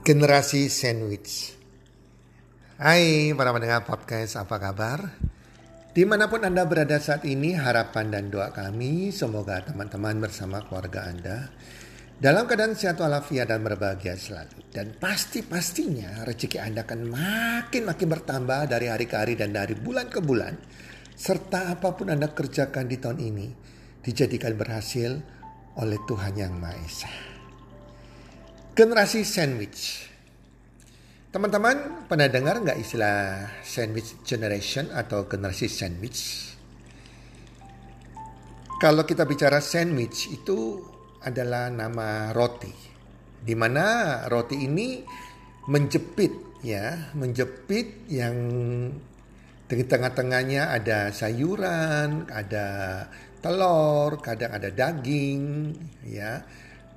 Generasi Sandwich. Hai para pendengar podcast, apa kabar? Di mana pun Anda berada saat ini, harapan dan doa kami semoga teman-teman bersama keluarga Anda dalam keadaan sehat walafiat dan berbahagia selalu. Dan pasti-pastinya rezeki Anda akan makin-makin bertambah dari hari ke hari dan dari bulan ke bulan. Serta apa pun Anda kerjakan di tahun ini dijadikan berhasil oleh Tuhan Yang Maha Esa. Generasi sandwich. Teman-teman pernah dengar nggak istilah sandwich generation atau generasi sandwich? Kalau kita bicara sandwich itu adalah nama roti. Di mana roti ini menjepit ya, menjepit yang di tengah-tengahnya ada sayuran, ada telur, kadang ada daging, ya,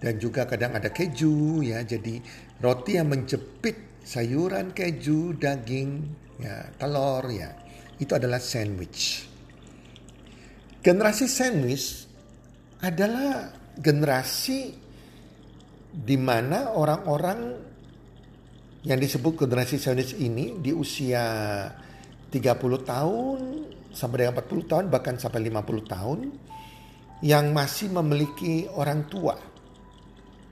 dan juga kadang ada keju, ya. Jadi roti yang menjepit sayuran, keju, daging, ya, telur, ya. Itu adalah sandwich. Generasi sandwich adalah generasi di mana orang-orang yang disebut generasi sandwich ini di usia 30 tahun sampai dengan 40 tahun bahkan sampai 50 tahun yang masih memiliki orang tua.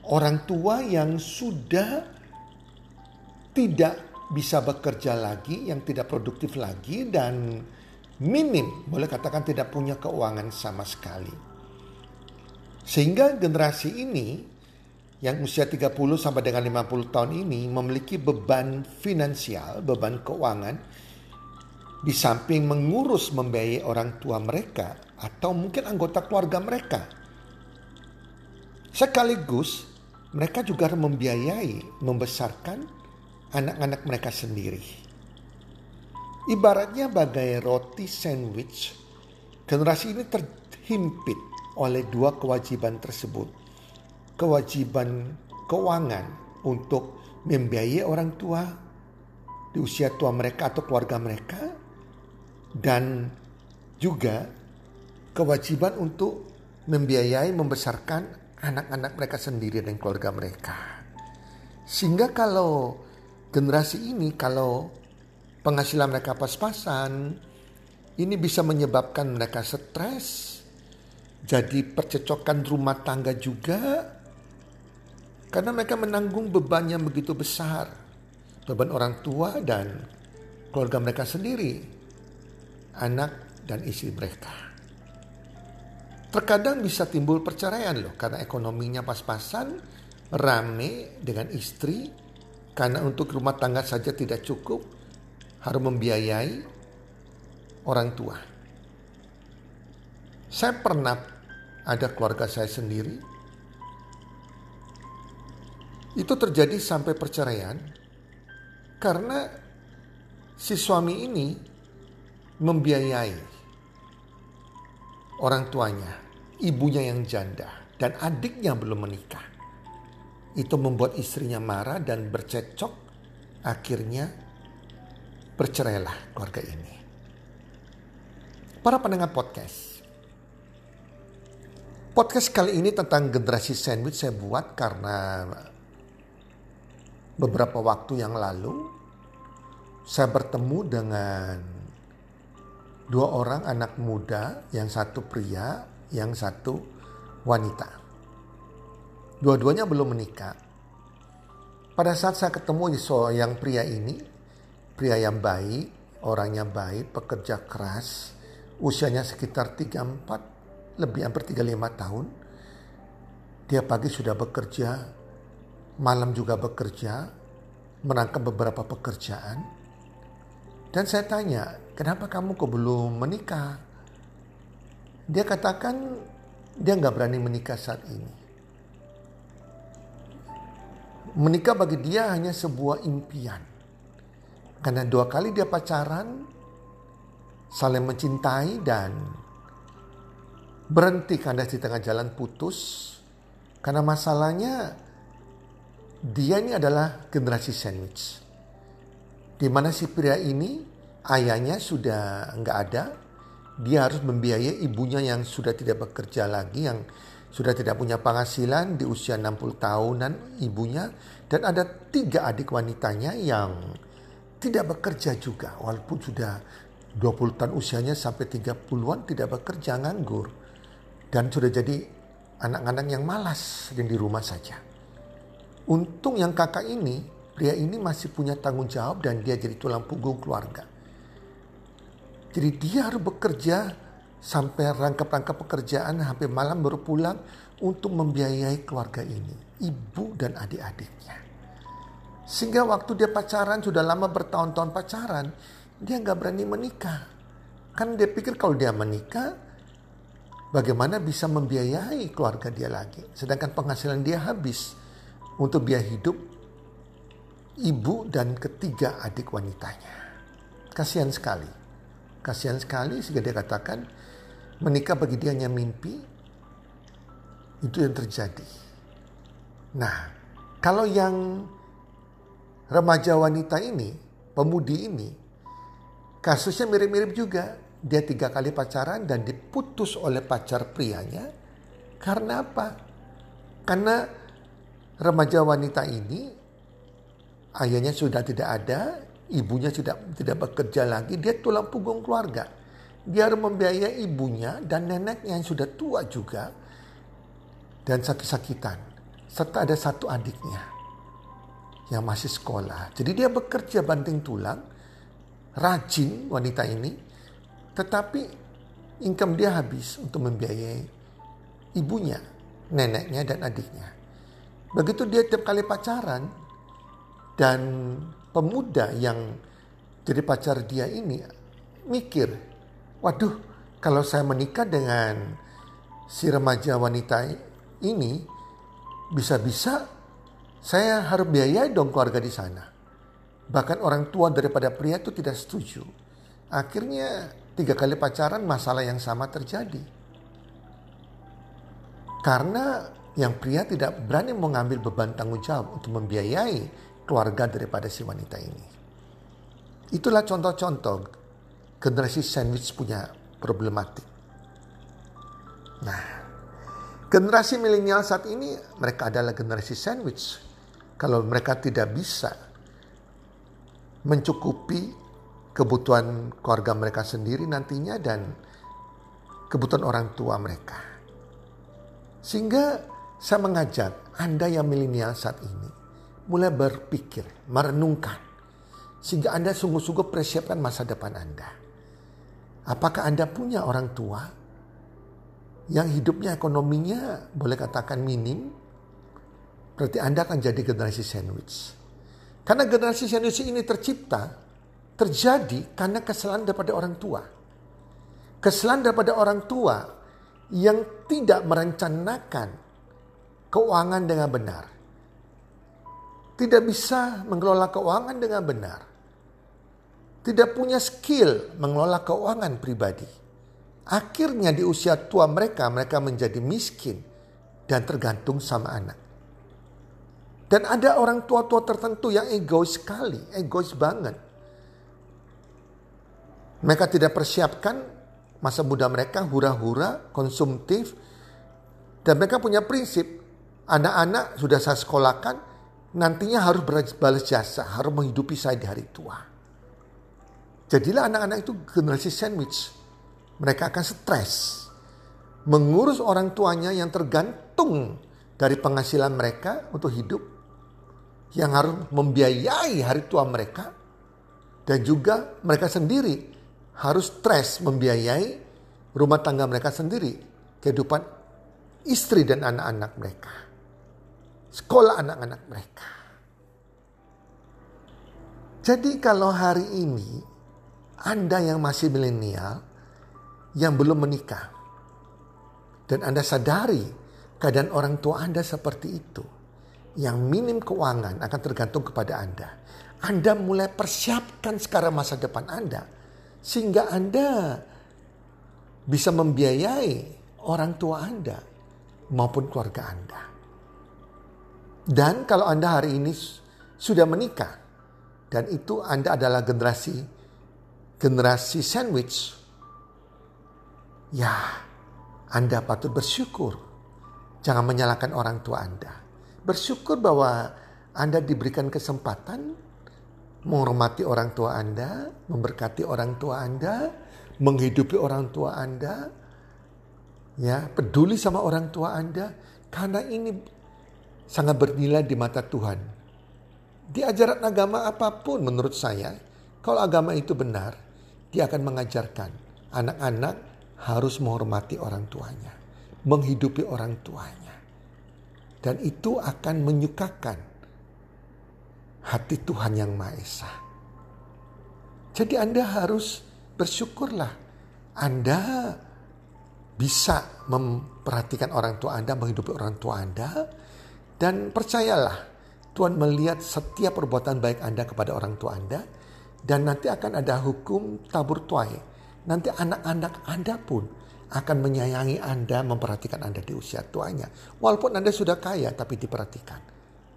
Orang tua yang sudah tidak bisa bekerja lagi, yang tidak produktif lagi dan minim, boleh katakan tidak punya keuangan sama sekali. Sehingga generasi ini yang usia 30 sampai dengan 50 tahun ini memiliki beban finansial, beban keuangan di samping mengurus membiayai orang tua mereka atau mungkin anggota keluarga mereka. Sekaligus mereka juga membiayai, membesarkan anak-anak mereka sendiri. Ibaratnya bagai roti sandwich, generasi ini terhimpit oleh dua kewajiban tersebut. Kewajiban keuangan untuk membiayai orang tua di usia tua mereka atau keluarga mereka dan juga kewajiban untuk membiayai membesarkan anak-anak mereka sendiri dan keluarga mereka. Sehingga kalau generasi ini kalau penghasilan mereka pas-pasan, ini bisa menyebabkan mereka stres, jadi percecokan rumah tangga juga, karena mereka menanggung beban yang begitu besar, beban orang tua dan keluarga mereka sendiri, anak dan istri mereka. Terkadang bisa timbul perceraian loh, karena ekonominya pas-pasan, rame dengan istri, karena untuk rumah tangga saja tidak cukup, harus membiayai orang tua. Saya pernah ada keluarga saya sendiri. Itu terjadi sampai perceraian karena si suami ini membiayai orang tuanya, ibunya yang janda dan adiknya belum menikah. Itu membuat istrinya marah dan bercecok. Akhirnya bercerailah keluarga ini. Para pendengar podcast. Podcast kali ini tentang generasi sandwich saya buat karena beberapa waktu yang lalu saya bertemu dengan dua orang anak muda, yang satu pria, yang satu wanita. Dua-duanya belum menikah. Pada saat saya ketemu yang pria ini, pria yang baik, orangnya baik, pekerja keras, usianya sekitar 34, lebih hampir 35 tahun. Dia pagi sudah bekerja, malam juga bekerja, menangkap beberapa pekerjaan. Dan saya tanya, kenapa kamu kok belum menikah? Dia katakan dia nggak berani menikah saat ini. Menikah bagi dia hanya sebuah impian. Karena dua kali dia pacaran, saling mencintai dan berhenti karena di tengah jalan putus. Karena masalahnya dia ini adalah generasi sandwich. Di mana si pria ini ayahnya sudah nggak ada, dia harus membiayai ibunya yang sudah tidak bekerja lagi, yang sudah tidak punya penghasilan di usia 60 tahunan ibunya dan ada tiga adik wanitanya yang tidak bekerja juga walaupun sudah 20 tahun usianya sampai 30-an tidak bekerja nganggur dan sudah jadi anak-anak yang malas dan di rumah saja. Untung yang kakak ini, pria ini masih punya tanggung jawab dan dia jadi tulang punggung keluarga. Jadi dia harus bekerja sampai rangkap-rangkap pekerjaan hampir malam baru pulang untuk membiayai keluarga ini, ibu dan adik-adiknya. Sehingga waktu dia pacaran sudah lama bertahun-tahun pacaran, dia nggak berani menikah. Kan dia pikir kalau dia menikah, bagaimana bisa membiayai keluarga dia lagi. Sedangkan penghasilan dia habis untuk biaya hidup ibu dan ketiga adik wanitanya. Kasihan sekali. Kasihan sekali sehingga dia katakan, menikah bagi dia hanya mimpi, itu yang terjadi. Nah, kalau yang remaja wanita ini, pemudi ini, kasusnya mirip-mirip juga. Dia tiga kali pacaran dan diputus oleh pacar prianya. Karena apa? Karena remaja wanita ini, ayahnya sudah tidak ada, ibunya sudah tidak bekerja lagi, dia tulang punggung keluarga dia harus membiayai ibunya dan neneknya yang sudah tua juga dan sakit-sakitan. Serta ada satu adiknya yang masih sekolah. Jadi dia bekerja banting tulang, rajin wanita ini, tetapi income dia habis untuk membiayai ibunya, neneknya dan adiknya. Begitu dia tiap kali pacaran dan pemuda yang jadi pacar dia ini mikir waduh kalau saya menikah dengan si remaja wanita ini, bisa-bisa saya harus biayai dong keluarga di sana. Bahkan orang tua daripada pria itu tidak setuju. Akhirnya tiga kali pacaran masalah yang sama terjadi. Karena yang pria tidak berani mengambil beban tanggung jawab untuk membiayai keluarga daripada si wanita ini. Itulah contoh-contoh generasi sandwich punya problematik. Nah, generasi milenial saat ini mereka adalah generasi sandwich. Kalau mereka tidak bisa mencukupi kebutuhan keluarga mereka sendiri nantinya dan kebutuhan orang tua mereka. Sehingga saya mengajak Anda yang milenial saat ini mulai berpikir, merenungkan. Sehingga Anda sungguh-sungguh persiapkan masa depan Anda. Apakah Anda punya orang tua yang hidupnya ekonominya boleh katakan minim? Berarti Anda akan jadi generasi sandwich. Karena generasi sandwich ini tercipta, terjadi karena kesalahan daripada orang tua. Kesalahan daripada orang tua yang tidak merencanakan keuangan dengan benar. Tidak bisa mengelola keuangan dengan benar tidak punya skill mengelola keuangan pribadi. Akhirnya di usia tua mereka, mereka menjadi miskin dan tergantung sama anak. Dan ada orang tua-tua tertentu yang egois sekali, egois banget. Mereka tidak persiapkan masa muda mereka hura-hura, konsumtif. Dan mereka punya prinsip, anak-anak sudah saya sekolahkan, nantinya harus balas jasa, harus menghidupi saya di hari tua. Jadilah anak-anak itu generasi sandwich. Mereka akan stres. Mengurus orang tuanya yang tergantung dari penghasilan mereka untuk hidup. Yang harus membiayai hari tua mereka. Dan juga mereka sendiri harus stres membiayai rumah tangga mereka sendiri. Kehidupan istri dan anak-anak mereka. Sekolah anak-anak mereka. Jadi kalau hari ini anda yang masih milenial, yang belum menikah, dan Anda sadari keadaan orang tua Anda seperti itu, yang minim keuangan akan tergantung kepada Anda. Anda mulai persiapkan sekarang masa depan Anda, sehingga Anda bisa membiayai orang tua Anda maupun keluarga Anda. Dan kalau Anda hari ini sudah menikah, dan itu Anda adalah generasi generasi sandwich, ya Anda patut bersyukur Jangan menyalahkan orang tua Anda. Bersyukur bahwa Anda diberikan kesempatan menghormati orang tua Anda, memberkati orang tua Anda, menghidupi orang tua Anda, ya, peduli sama orang tua Anda karena ini sangat bernilai di mata Tuhan. Di ajaran agama apa pun menurut saya, kalau agama itu benar, dia akan mengajarkan anak-anak harus menghormati orang tuanya, menghidupi orang tuanya. Dan itu akan menyukakan hati Tuhan yang Maha Esa. Jadi Anda harus bersyukurlah. Anda bisa memperhatikan orang tua Anda, menghidupi orang tua Anda. Dan percayalah, Tuhan melihat setiap perbuatan baik Anda kepada orang tua Anda. Dan nanti akan ada hukum tabur tuai. Nanti anak-anak Anda pun akan menyayangi Anda, memperhatikan Anda di usia tuanya. Walaupun Anda sudah kaya, tapi diperhatikan.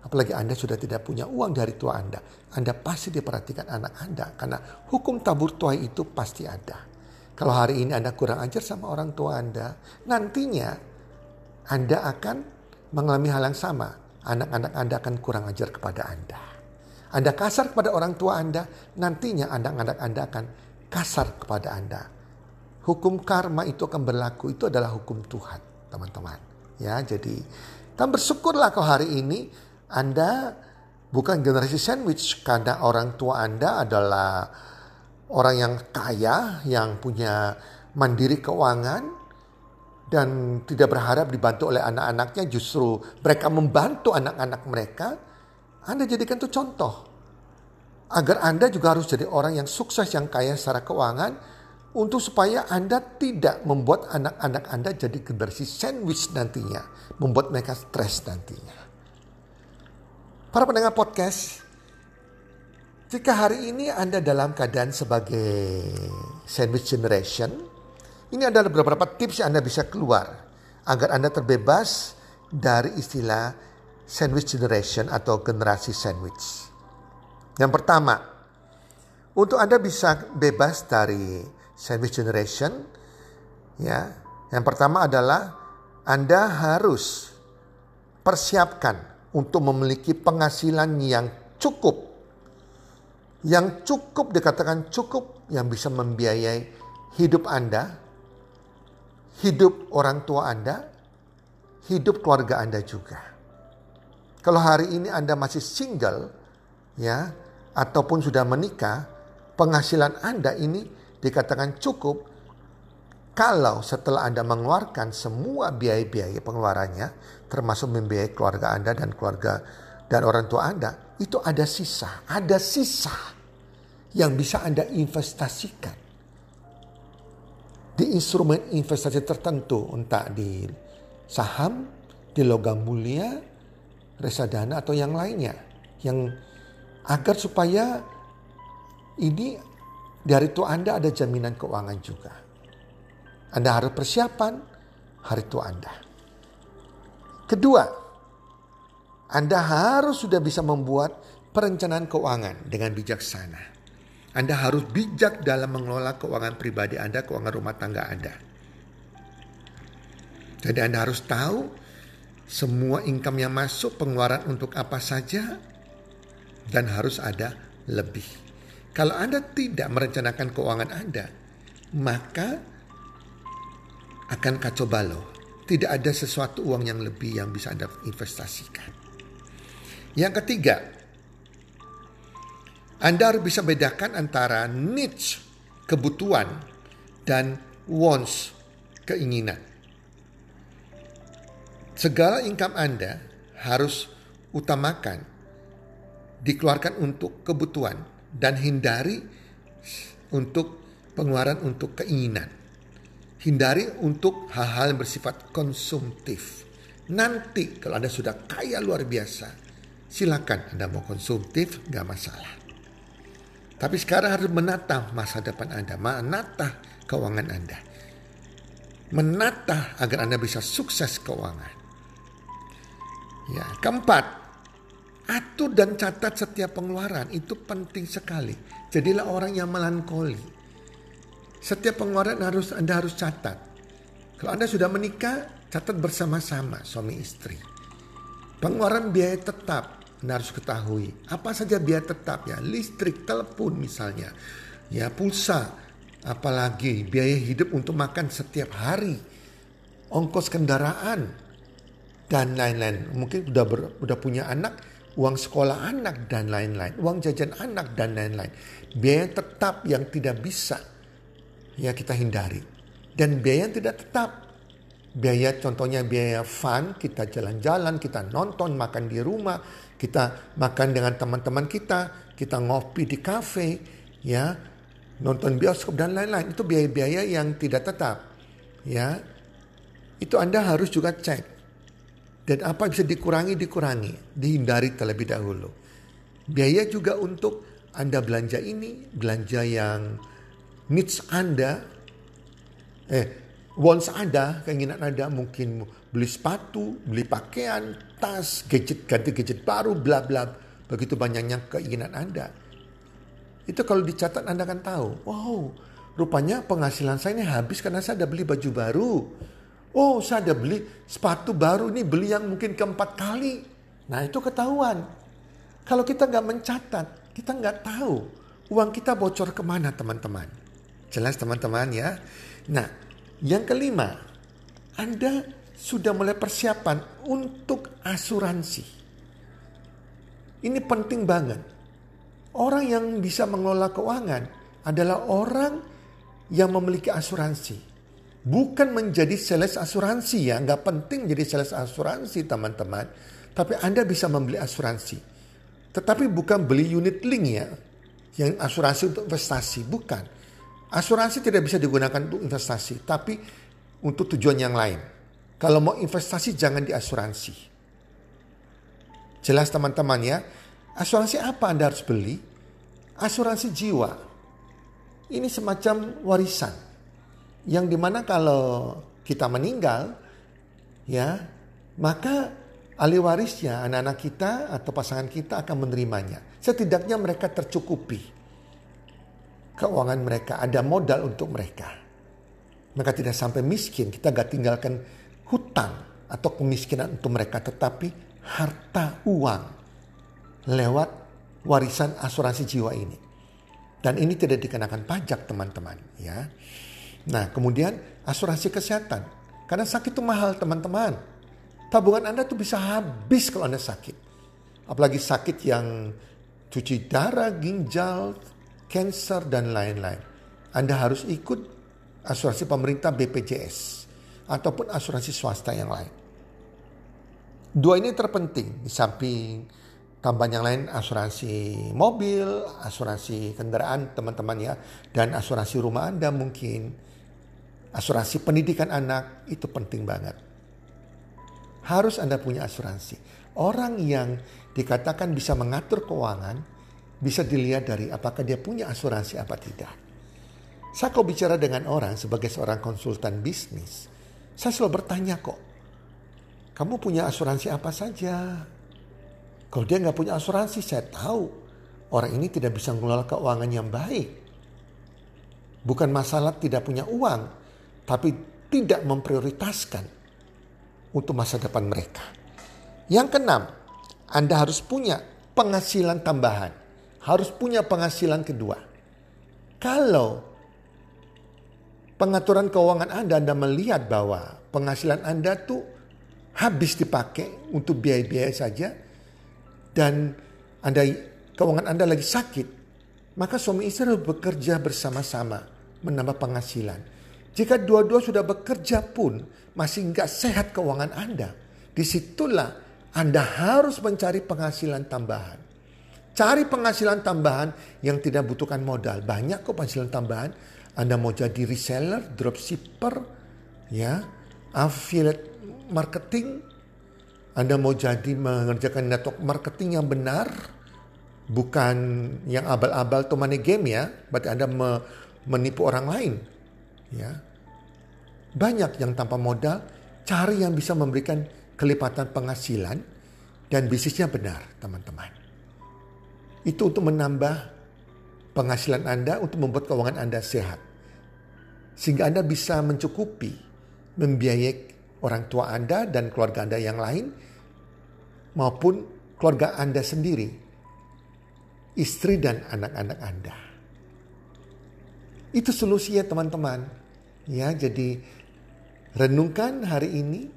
Apalagi Anda sudah tidak punya uang dari tua Anda. Anda pasti diperhatikan anak Anda. Karena hukum tabur tuai itu pasti ada. Kalau hari ini Anda kurang ajar sama orang tua Anda, nantinya Anda akan mengalami hal yang sama. Anak-anak Anda akan kurang ajar kepada Anda. Anda kasar kepada orang tua Anda, nantinya anak-anak Anda akan kasar kepada Anda hukum karma itu akan berlaku itu adalah hukum Tuhan teman-teman ya jadi kan bersyukurlah kalau hari ini Anda bukan generasi sandwich karena orang tua Anda adalah orang yang kaya yang punya mandiri keuangan dan tidak berharap dibantu oleh anak-anaknya justru mereka membantu anak-anak mereka Anda jadikan itu contoh agar Anda juga harus jadi orang yang sukses yang kaya secara keuangan untuk supaya Anda tidak membuat anak-anak Anda jadi generasi sandwich nantinya, membuat mereka stres nantinya. Para pendengar podcast, jika hari ini Anda dalam keadaan sebagai sandwich generation, ini adalah beberapa tips yang Anda bisa keluar agar Anda terbebas dari istilah sandwich generation atau generasi sandwich. Yang pertama, untuk Anda bisa bebas dari sandwich generation ya yang pertama adalah Anda harus persiapkan untuk memiliki penghasilan yang cukup yang cukup dikatakan cukup yang bisa membiayai hidup Anda hidup orang tua Anda hidup keluarga Anda juga. Kalau hari ini Anda masih single ya ataupun sudah menikah penghasilan Anda ini dikatakan cukup. Kalau setelah Anda mengeluarkan semua biaya-biaya pengeluarannya, termasuk membiayai keluarga Anda dan keluarga dan orang tua Anda, itu ada sisa, ada sisa yang bisa Anda investasikan di instrumen investasi tertentu, entah di saham, di logam mulia, reksadana atau yang lainnya, yang agar supaya ini dari itu Anda ada jaminan keuangan juga. Anda harus persiapan hari tua Anda. Kedua, Anda harus sudah bisa membuat perencanaan keuangan dengan bijaksana. Anda harus bijak dalam mengelola keuangan pribadi Anda, keuangan rumah tangga Anda. Jadi Anda harus tahu semua income yang masuk, pengeluaran untuk apa saja, dan harus ada lebih. Kalau Anda tidak merencanakan keuangan Anda, maka akan kacau balau. Tidak ada sesuatu uang yang lebih yang bisa Anda investasikan. Yang ketiga, Anda harus bisa bedakan antara needs, kebutuhan, dan wants, keinginan. Segala income Anda harus utamakan dikeluarkan untuk kebutuhan dan hindari untuk pengeluaran untuk keinginan. Hindari untuk hal-hal yang bersifat konsumtif. Nanti kalau Anda sudah kaya luar biasa, silakan Anda mau konsumtif, gak masalah. Tapi sekarang harus menata masa depan Anda, menata keuangan Anda. Menata agar Anda bisa sukses keuangan. Ya, keempat, Atur dan catat setiap pengeluaran itu penting sekali. Jadilah orang yang melankoli. Setiap pengeluaran harus Anda harus catat. Kalau Anda sudah menikah, catat bersama-sama suami istri. Pengeluaran biaya tetap Anda harus ketahui. Apa saja biaya tetap ya, listrik, telepon misalnya. Ya, pulsa, apalagi biaya hidup untuk makan setiap hari. Ongkos kendaraan dan lain-lain. Mungkin udah ber, udah punya anak, uang sekolah anak dan lain-lain, uang jajan anak dan lain-lain. Biaya tetap yang tidak bisa ya kita hindari. Dan biaya yang tidak tetap biaya contohnya biaya fun, kita jalan-jalan, kita nonton, makan di rumah, kita makan dengan teman-teman kita, kita ngopi di kafe, ya, nonton bioskop dan lain-lain. Itu biaya-biaya yang tidak tetap. Ya. Itu Anda harus juga cek. Dan apa bisa dikurangi, dikurangi. Dihindari terlebih dahulu. Biaya juga untuk Anda belanja ini, belanja yang needs Anda, eh wants ada, keinginan ada, mungkin beli sepatu, beli pakaian, tas, gadget, ganti gadget baru, bla bla. Begitu banyaknya keinginan Anda. Itu kalau dicatat Anda akan tahu, wow, rupanya penghasilan saya ini habis karena saya ada beli baju baru. Oh, saya ada beli sepatu baru, ini beli yang mungkin keempat kali. Nah, itu ketahuan. Kalau kita nggak mencatat, kita nggak tahu uang kita bocor ke mana teman-teman. Jelas teman-teman ya. Nah, yang kelima, Anda sudah mulai persiapan untuk asuransi. Ini penting banget. Orang yang bisa mengelola keuangan adalah orang yang memiliki asuransi. Bukan menjadi sales asuransi ya, nggak penting jadi sales asuransi teman-teman. Tapi Anda bisa membeli asuransi. Tetapi bukan beli unit link ya, yang asuransi untuk investasi, bukan. Asuransi tidak bisa digunakan untuk investasi, tapi untuk tujuan yang lain. Kalau mau investasi jangan di asuransi. Jelas teman-teman ya. Asuransi apa Anda harus beli? Asuransi jiwa. Ini semacam warisan. Yang di mana kalau kita meninggal, ya, maka ahli warisnya, anak-anak kita atau pasangan kita akan menerimanya. Setidaknya mereka tercukupi keuangan mereka, ada modal untuk mereka. Mereka tidak sampai miskin, kita gak tinggalkan hutang atau kemiskinan untuk mereka, tetapi harta uang lewat warisan asuransi jiwa ini. Dan ini tidak dikenakan pajak teman-teman ya. Nah kemudian asuransi kesehatan. Karena sakit itu mahal teman-teman. Tabungan Anda tuh bisa habis kalau Anda sakit. Apalagi sakit yang cuci darah, ginjal, cancer, dan lain-lain. Anda harus ikut asuransi pemerintah BPJS ataupun asuransi swasta yang lain. Dua ini terpenting di samping tambahan yang lain asuransi mobil, asuransi kendaraan teman-teman ya, dan asuransi rumah Anda mungkin. Asuransi pendidikan anak itu penting banget. Harus Anda punya asuransi. Orang yang dikatakan bisa mengatur keuangan bisa dilihat dari apakah dia punya asuransi apa tidak. Saya kok bicara dengan orang sebagai seorang konsultan bisnis, saya selalu bertanya kok, kamu punya asuransi apa saja? Kalau dia nggak punya asuransi, saya tahu orang ini tidak bisa mengelola keuangan yang baik. Bukan masalah tidak punya uang, tapi tidak memprioritaskan untuk masa depan mereka. Yang keenam, Anda harus punya penghasilan tambahan harus punya penghasilan kedua. Kalau pengaturan keuangan Anda, Anda melihat bahwa penghasilan Anda tuh habis dipakai untuk biaya-biaya saja dan Anda keuangan Anda lagi sakit, maka suami istri harus bekerja bersama-sama menambah penghasilan. Jika dua-dua sudah bekerja pun masih nggak sehat keuangan Anda, di situlah Anda harus mencari penghasilan tambahan. Cari penghasilan tambahan yang tidak butuhkan modal. Banyak kok penghasilan tambahan. Anda mau jadi reseller, dropshipper, ya, affiliate marketing. Anda mau jadi mengerjakan network marketing yang benar, bukan yang abal-abal atau money game ya. Berarti Anda menipu orang lain, ya. Banyak yang tanpa modal, cari yang bisa memberikan kelipatan penghasilan dan bisnisnya benar, teman-teman. Itu untuk menambah penghasilan Anda untuk membuat keuangan Anda sehat. Sehingga Anda bisa mencukupi membiayai orang tua Anda dan keluarga Anda yang lain maupun keluarga Anda sendiri, istri dan anak-anak Anda. Itu solusinya teman-teman. Ya, jadi renungkan hari ini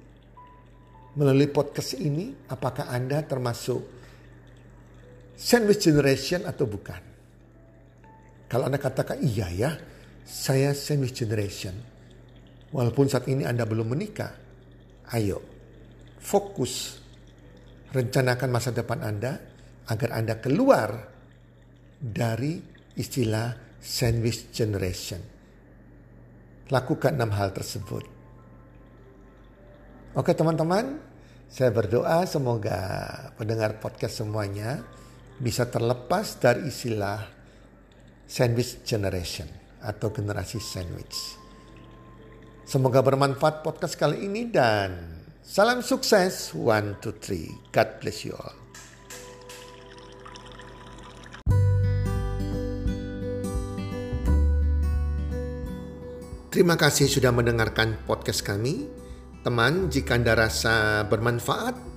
melalui podcast ini apakah Anda termasuk sandwich generation atau bukan. Kalau Anda katakan iya ya, saya sandwich generation. Walaupun saat ini Anda belum menikah, ayo fokus rencanakan masa depan Anda agar Anda keluar dari istilah sandwich generation. Lakukan enam hal tersebut. Oke teman-teman, saya berdoa semoga pendengar podcast semuanya bisa terlepas dari istilah sandwich generation atau generasi sandwich. Semoga bermanfaat podcast kali ini dan salam sukses. One, two, three. God bless you all. Terima kasih sudah mendengarkan podcast kami. Teman, jika Anda rasa bermanfaat